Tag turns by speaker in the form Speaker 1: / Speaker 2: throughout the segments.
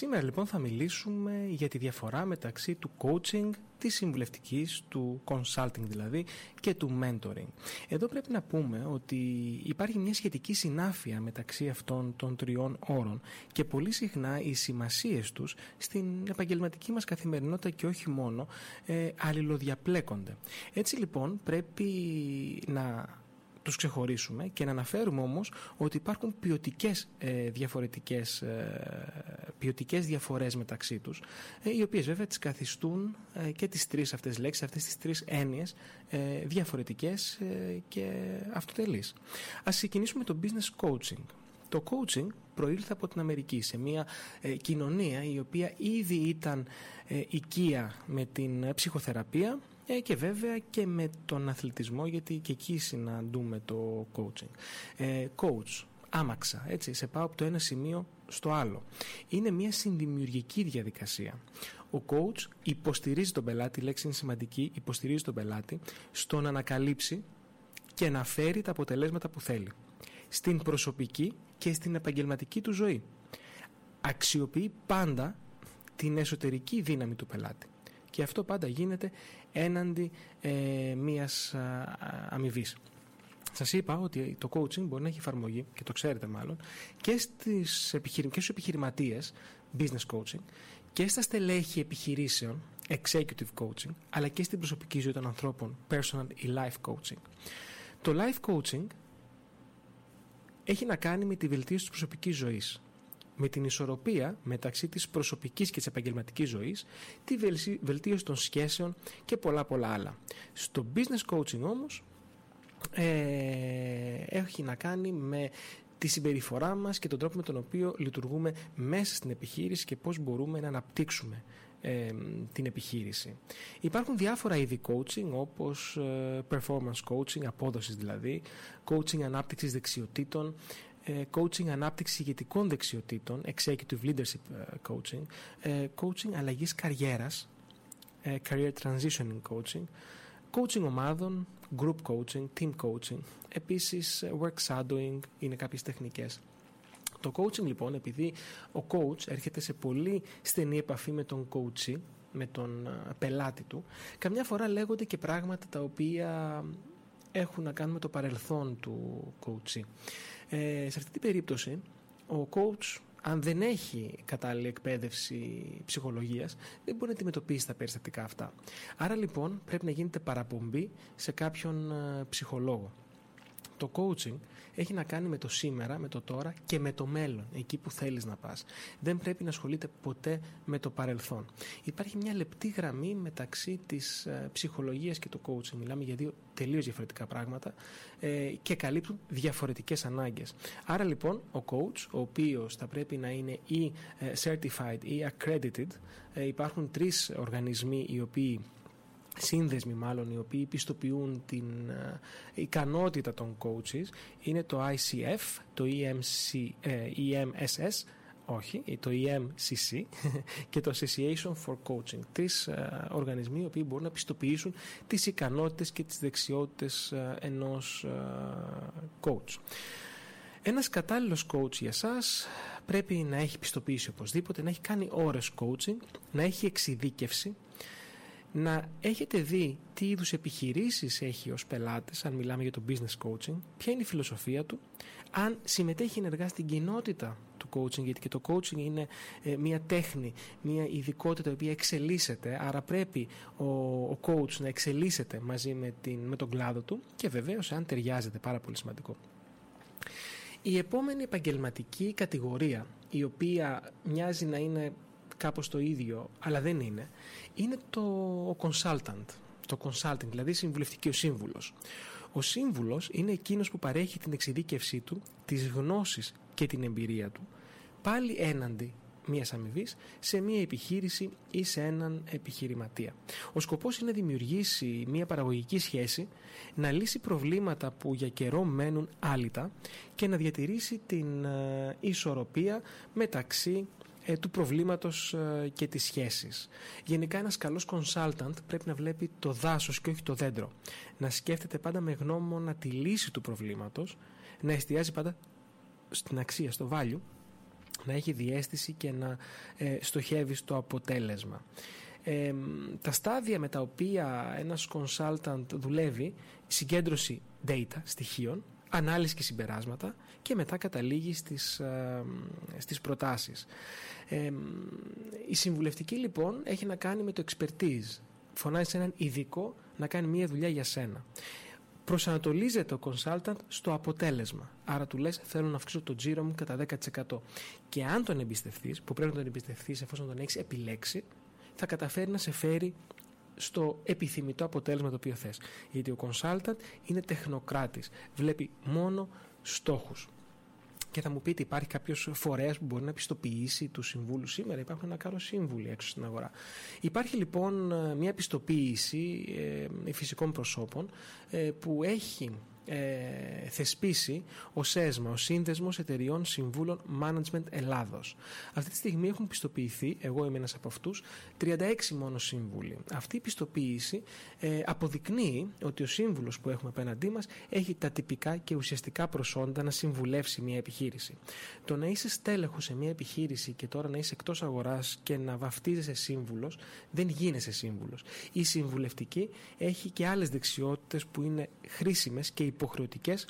Speaker 1: Σήμερα λοιπόν θα μιλήσουμε για τη διαφορά μεταξύ του coaching, της συμβουλευτικής, του consulting δηλαδή και του mentoring. Εδώ πρέπει να πούμε ότι υπάρχει μια σχετική συνάφεια μεταξύ αυτών των τριών όρων και πολύ συχνά οι σημασίες τους στην επαγγελματική μας καθημερινότητα και όχι μόνο ε, αλληλοδιαπλέκονται. Έτσι λοιπόν πρέπει να τους ξεχωρίσουμε και να αναφέρουμε όμως ότι υπάρχουν ποιοτικές, ε, διαφορετικές, ε, ποιοτικές διαφορές μεταξύ τους ε, οι οποίες βέβαια τις καθιστούν ε, και τις τρεις αυτές λέξεις, αυτές τις τρεις έννοιες ε, διαφορετικές ε, και αυτοτελείς. Ας ξεκινήσουμε το business coaching. Το coaching προήλθε από την Αμερική σε μια κοινωνία η οποία ήδη ήταν οικία με την ψυχοθεραπεία ε, και βέβαια και με τον αθλητισμό γιατί και εκεί συναντούμε το coaching. Ε, coach, άμαξα, έτσι, σε πάω από το ένα σημείο στο άλλο. Είναι μια συνδημιουργική διαδικασία. Ο coach υποστηρίζει τον πελάτη, η λέξη είναι σημαντική, υποστηρίζει τον πελάτη στο να ανακαλύψει και να φέρει τα αποτελέσματα που θέλει. Στην προσωπική και στην επαγγελματική του ζωή. Αξιοποιεί πάντα την εσωτερική δύναμη του πελάτη και αυτό πάντα γίνεται έναντι ε, μιας αμοιβής. Σας είπα ότι το coaching μπορεί να έχει εφαρμογή και το ξέρετε μάλλον και, στις επιχειρη... και στους επιχειρηματίες business coaching και στα στελέχη επιχειρήσεων executive coaching αλλά και στην προσωπική ζωή των ανθρώπων personal ή life coaching. Το life coaching έχει να κάνει με τη βελτίωση της προσωπικής ζωής με την ισορροπία μεταξύ της προσωπικής και της επαγγελματικής ζωής, τη βελτίωση των σχέσεων και πολλά πολλά άλλα. Στο business coaching όμως ε, έχει να κάνει με τη συμπεριφορά μας και τον τρόπο με τον οποίο λειτουργούμε μέσα στην επιχείρηση και πώς μπορούμε να αναπτύξουμε ε, την επιχείρηση. Υπάρχουν διάφορα είδη coaching όπως ε, performance coaching, απόδοσης δηλαδή, coaching ανάπτυξης δεξιοτήτων, ε, coaching ανάπτυξη ηγετικών δεξιοτήτων, executive leadership ε, coaching, ε, coaching αλλαγής καριέρας, career transitioning coaching, coaching ομάδων, group coaching, team coaching, επίσης work shadowing είναι κάποιες τεχνικές. Το coaching λοιπόν, επειδή ο coach έρχεται σε πολύ στενή επαφή με τον coachee, με τον πελάτη του, καμιά φορά λέγονται και πράγματα τα οποία έχουν να κάνουν με το παρελθόν του coachee. Ε, σε αυτή την περίπτωση ο coach αν δεν έχει κατάλληλη εκπαίδευση ψυχολογίας δεν μπορεί να αντιμετωπίσει τα περιστατικά αυτά. Άρα λοιπόν πρέπει να γίνεται παραπομπή σε κάποιον ε, ψυχολόγο. Το coaching έχει να κάνει με το σήμερα, με το τώρα και με το μέλλον, εκεί που θέλεις να πας. Δεν πρέπει να ασχολείται ποτέ με το παρελθόν. Υπάρχει μια λεπτή γραμμή μεταξύ της ε, ψυχολογίας και του coaching. Μιλάμε για δύο τελείως διαφορετικά πράγματα ε, και καλύπτουν διαφορετικές ανάγκες. Άρα λοιπόν ο coach, ο οποίος θα πρέπει να είναι ή ε, certified ή accredited, υπάρχουν τρεις οργανισμοί οι οποίοι σύνδεσμοι μάλλον οι οποίοι πιστοποιούν την ε, ικανότητα των coaches είναι το ICF, το EMC, ε, EMSS όχι, το EMCC και το Association for Coaching. Τρεις ε, οργανισμοί οι οποίοι μπορούν να πιστοποιήσουν τις ικανότητες και τις δεξιότητες ενός coach. Ένας κατάλληλος coach για σας πρέπει να έχει πιστοποιήσει οπωσδήποτε, να έχει κάνει ώρες coaching, να έχει εξειδίκευση, να έχετε δει τι είδους επιχειρήσεις έχει ως πελάτης, αν μιλάμε για το business coaching, ποια είναι η φιλοσοφία του, αν συμμετέχει ενεργά στην κοινότητα του coaching, γιατί και το coaching είναι ε, μια τέχνη, μια ειδικότητα η οποία εξελίσσεται, άρα πρέπει ο, ο coach να εξελίσσεται μαζί με, την, με τον κλάδο του και βεβαίως αν ταιριάζεται, πάρα πολύ σημαντικό. Η επόμενη επαγγελματική κατηγορία, η οποία μοιάζει να είναι κάπως το ίδιο, αλλά δεν είναι, είναι το consultant, το consulting, δηλαδή συμβουλευτική ο σύμβουλος. Ο σύμβουλος είναι εκείνος που παρέχει την εξειδίκευσή του, τις γνώσεις και την εμπειρία του, πάλι έναντι μιας αμοιβή σε μια επιχείρηση ή σε έναν επιχειρηματία. Ο σκοπός είναι να δημιουργήσει μια παραγωγική σχέση, να λύσει προβλήματα που για καιρό μένουν άλυτα και να διατηρήσει την ε, ισορροπία μεταξύ ε, του προβλήματος ε, και της σχέσης. Γενικά ένας καλός consultant πρέπει να βλέπει το δάσος και όχι το δέντρο. Να σκέφτεται πάντα με γνώμονα τη λύση του προβλήματος, να εστιάζει πάντα στην αξία, στο value, να έχει διέστηση και να ε, στοχεύει στο αποτέλεσμα. τα στάδια με τα οποία ένας consultant δουλεύει, συγκέντρωση data, στοιχείων, ανάλυση και συμπεράσματα και μετά καταλήγει στις, ε, στις προτάσεις. η συμβουλευτική λοιπόν έχει να κάνει με το expertise. Φωνάζει σε έναν ειδικό να κάνει μια δουλειά για σένα. Προσανατολίζεται ο consultant στο αποτέλεσμα. Άρα του λες θέλω να αυξήσω το τζίρο μου κατά 10%. Και αν τον εμπιστευτείς, που πρέπει να τον εμπιστευτείς εφόσον τον έχεις επιλέξει, θα καταφέρει να σε φέρει στο επιθυμητό αποτέλεσμα το οποίο θες. Γιατί ο consultant είναι τεχνοκράτης. Βλέπει μόνο στόχους. Και θα μου πείτε, υπάρχει κάποιος φορέας που μπορεί να πιστοποιήσει του συμβούλου σήμερα. Υπάρχουν ένα κάρο σύμβουλοι έξω στην αγορά. Υπάρχει λοιπόν μια πιστοποίηση ε, φυσικών προσώπων ε, που έχει ε, θεσπίσει ο ΣΕΣΜΑ, ο Σύνδεσμος Εταιριών Συμβούλων Management Ελλάδος. Αυτή τη στιγμή έχουν πιστοποιηθεί, εγώ είμαι ένας από αυτούς, 36 μόνο σύμβουλοι. Αυτή η πιστοποίηση ε, αποδεικνύει ότι ο σύμβουλος που έχουμε απέναντί μας έχει τα τυπικά και ουσιαστικά προσόντα να συμβουλεύσει μια επιχείρηση. Το να είσαι στέλεχος σε μια επιχείρηση και τώρα να είσαι εκτός αγοράς και να βαφτίζεσαι σύμβουλος, δεν γίνεσαι σύμβουλος. Η συμβουλευτική έχει και άλλες δεξιότητες που είναι χρήσιμες και υποχρεωτικές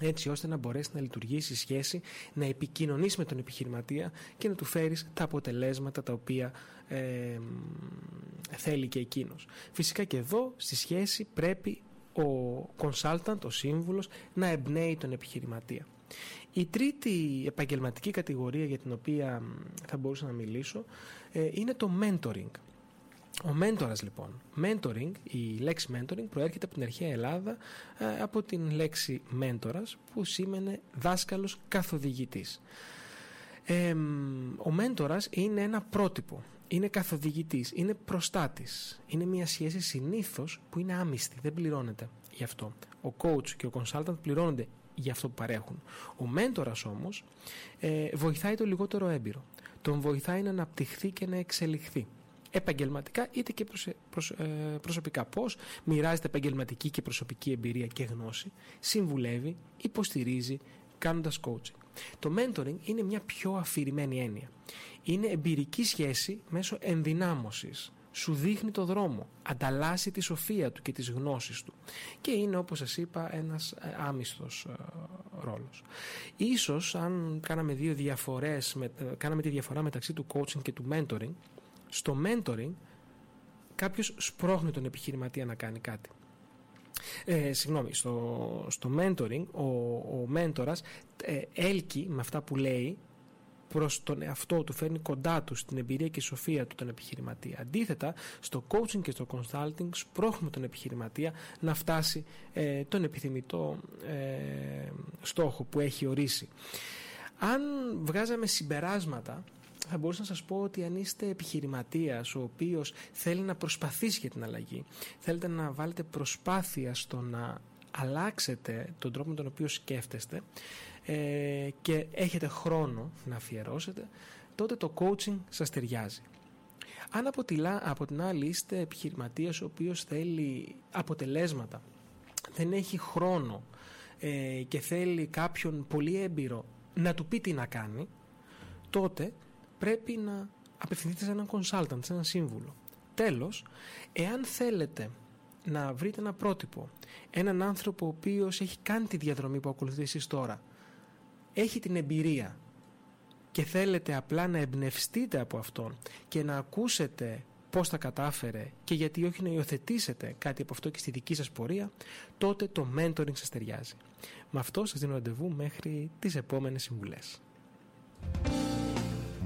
Speaker 1: έτσι ώστε να μπορέσει να λειτουργήσει η σχέση, να επικοινωνήσει με τον επιχειρηματία και να του φέρεις τα αποτελέσματα τα οποία ε, θέλει και εκείνος. Φυσικά και εδώ στη σχέση πρέπει ο consultant, ο σύμβουλος, να εμπνέει τον επιχειρηματία. Η τρίτη επαγγελματική κατηγορία για την οποία θα μπορούσα να μιλήσω ε, είναι το mentoring. Ο μέντορας λοιπόν, mentoring, η λέξη mentoring προέρχεται από την αρχαία Ελλάδα ε, από την λέξη μέντορας που σήμαινε δάσκαλος καθοδηγητής. ο μέντορας είναι ένα πρότυπο, είναι καθοδηγητής, είναι προστάτης, είναι μια σχέση συνήθως που είναι άμυστη, δεν πληρώνεται γι' αυτό. Ο coach και ο consultant πληρώνονται για αυτό που παρέχουν. Ο μέντορας όμως ε, βοηθάει το λιγότερο έμπειρο. Τον βοηθάει να αναπτυχθεί και να εξελιχθεί επαγγελματικά είτε και ε, προσωπικά. Πώς μοιράζεται επαγγελματική και προσωπική εμπειρία και γνώση, συμβουλεύει, υποστηρίζει, κάνοντας coaching. Το mentoring είναι μια πιο αφηρημένη έννοια. Είναι εμπειρική σχέση μέσω ενδυνάμωσης. Σου δείχνει το δρόμο, ανταλλάσσει τη σοφία του και τις γνώσεις του. Και είναι όπως σας είπα ένας ε, άμυστος ε, ρόλος. Ίσως αν κάναμε δύο διαφορές, κάναμε τη διαφορά μεταξύ του coaching και του mentoring, στο mentoring κάποιος σπρώχνει τον επιχειρηματία να κάνει κάτι. Ε, συγγνώμη, στο, στο mentoring ο, ο μέντορας ε, έλκει με αυτά που λέει προς τον εαυτό του, φέρνει κοντά του στην εμπειρία και σοφία του τον επιχειρηματία. Αντίθετα, στο coaching και στο consulting σπρώχνουμε τον επιχειρηματία να φτάσει ε, τον επιθυμητό ε, στόχο που έχει ορίσει. Αν βγάζαμε συμπεράσματα θα μπορούσα να σας πω ότι αν είστε επιχειρηματίας ο οποίος θέλει να προσπαθήσει για την αλλαγή, θέλετε να βάλετε προσπάθεια στο να αλλάξετε τον τρόπο με τον οποίο σκέφτεστε ε, και έχετε χρόνο να αφιερώσετε, τότε το coaching σας ταιριάζει. Αν από, από την άλλη είστε επιχειρηματίας ο οποίος θέλει αποτελέσματα, δεν έχει χρόνο ε, και θέλει κάποιον πολύ έμπειρο να του πει τι να κάνει, τότε πρέπει να απευθυνθείτε σε έναν consultant, σε έναν σύμβουλο. Τέλος, εάν θέλετε να βρείτε ένα πρότυπο, έναν άνθρωπο ο οποίος έχει κάνει τη διαδρομή που ακολουθείτε εσείς τώρα, έχει την εμπειρία και θέλετε απλά να εμπνευστείτε από αυτόν και να ακούσετε πώς τα κατάφερε και γιατί όχι να υιοθετήσετε κάτι από αυτό και στη δική σας πορεία, τότε το mentoring σας ταιριάζει. Με αυτό σας δίνω ραντεβού μέχρι τις επόμενες συμβουλές.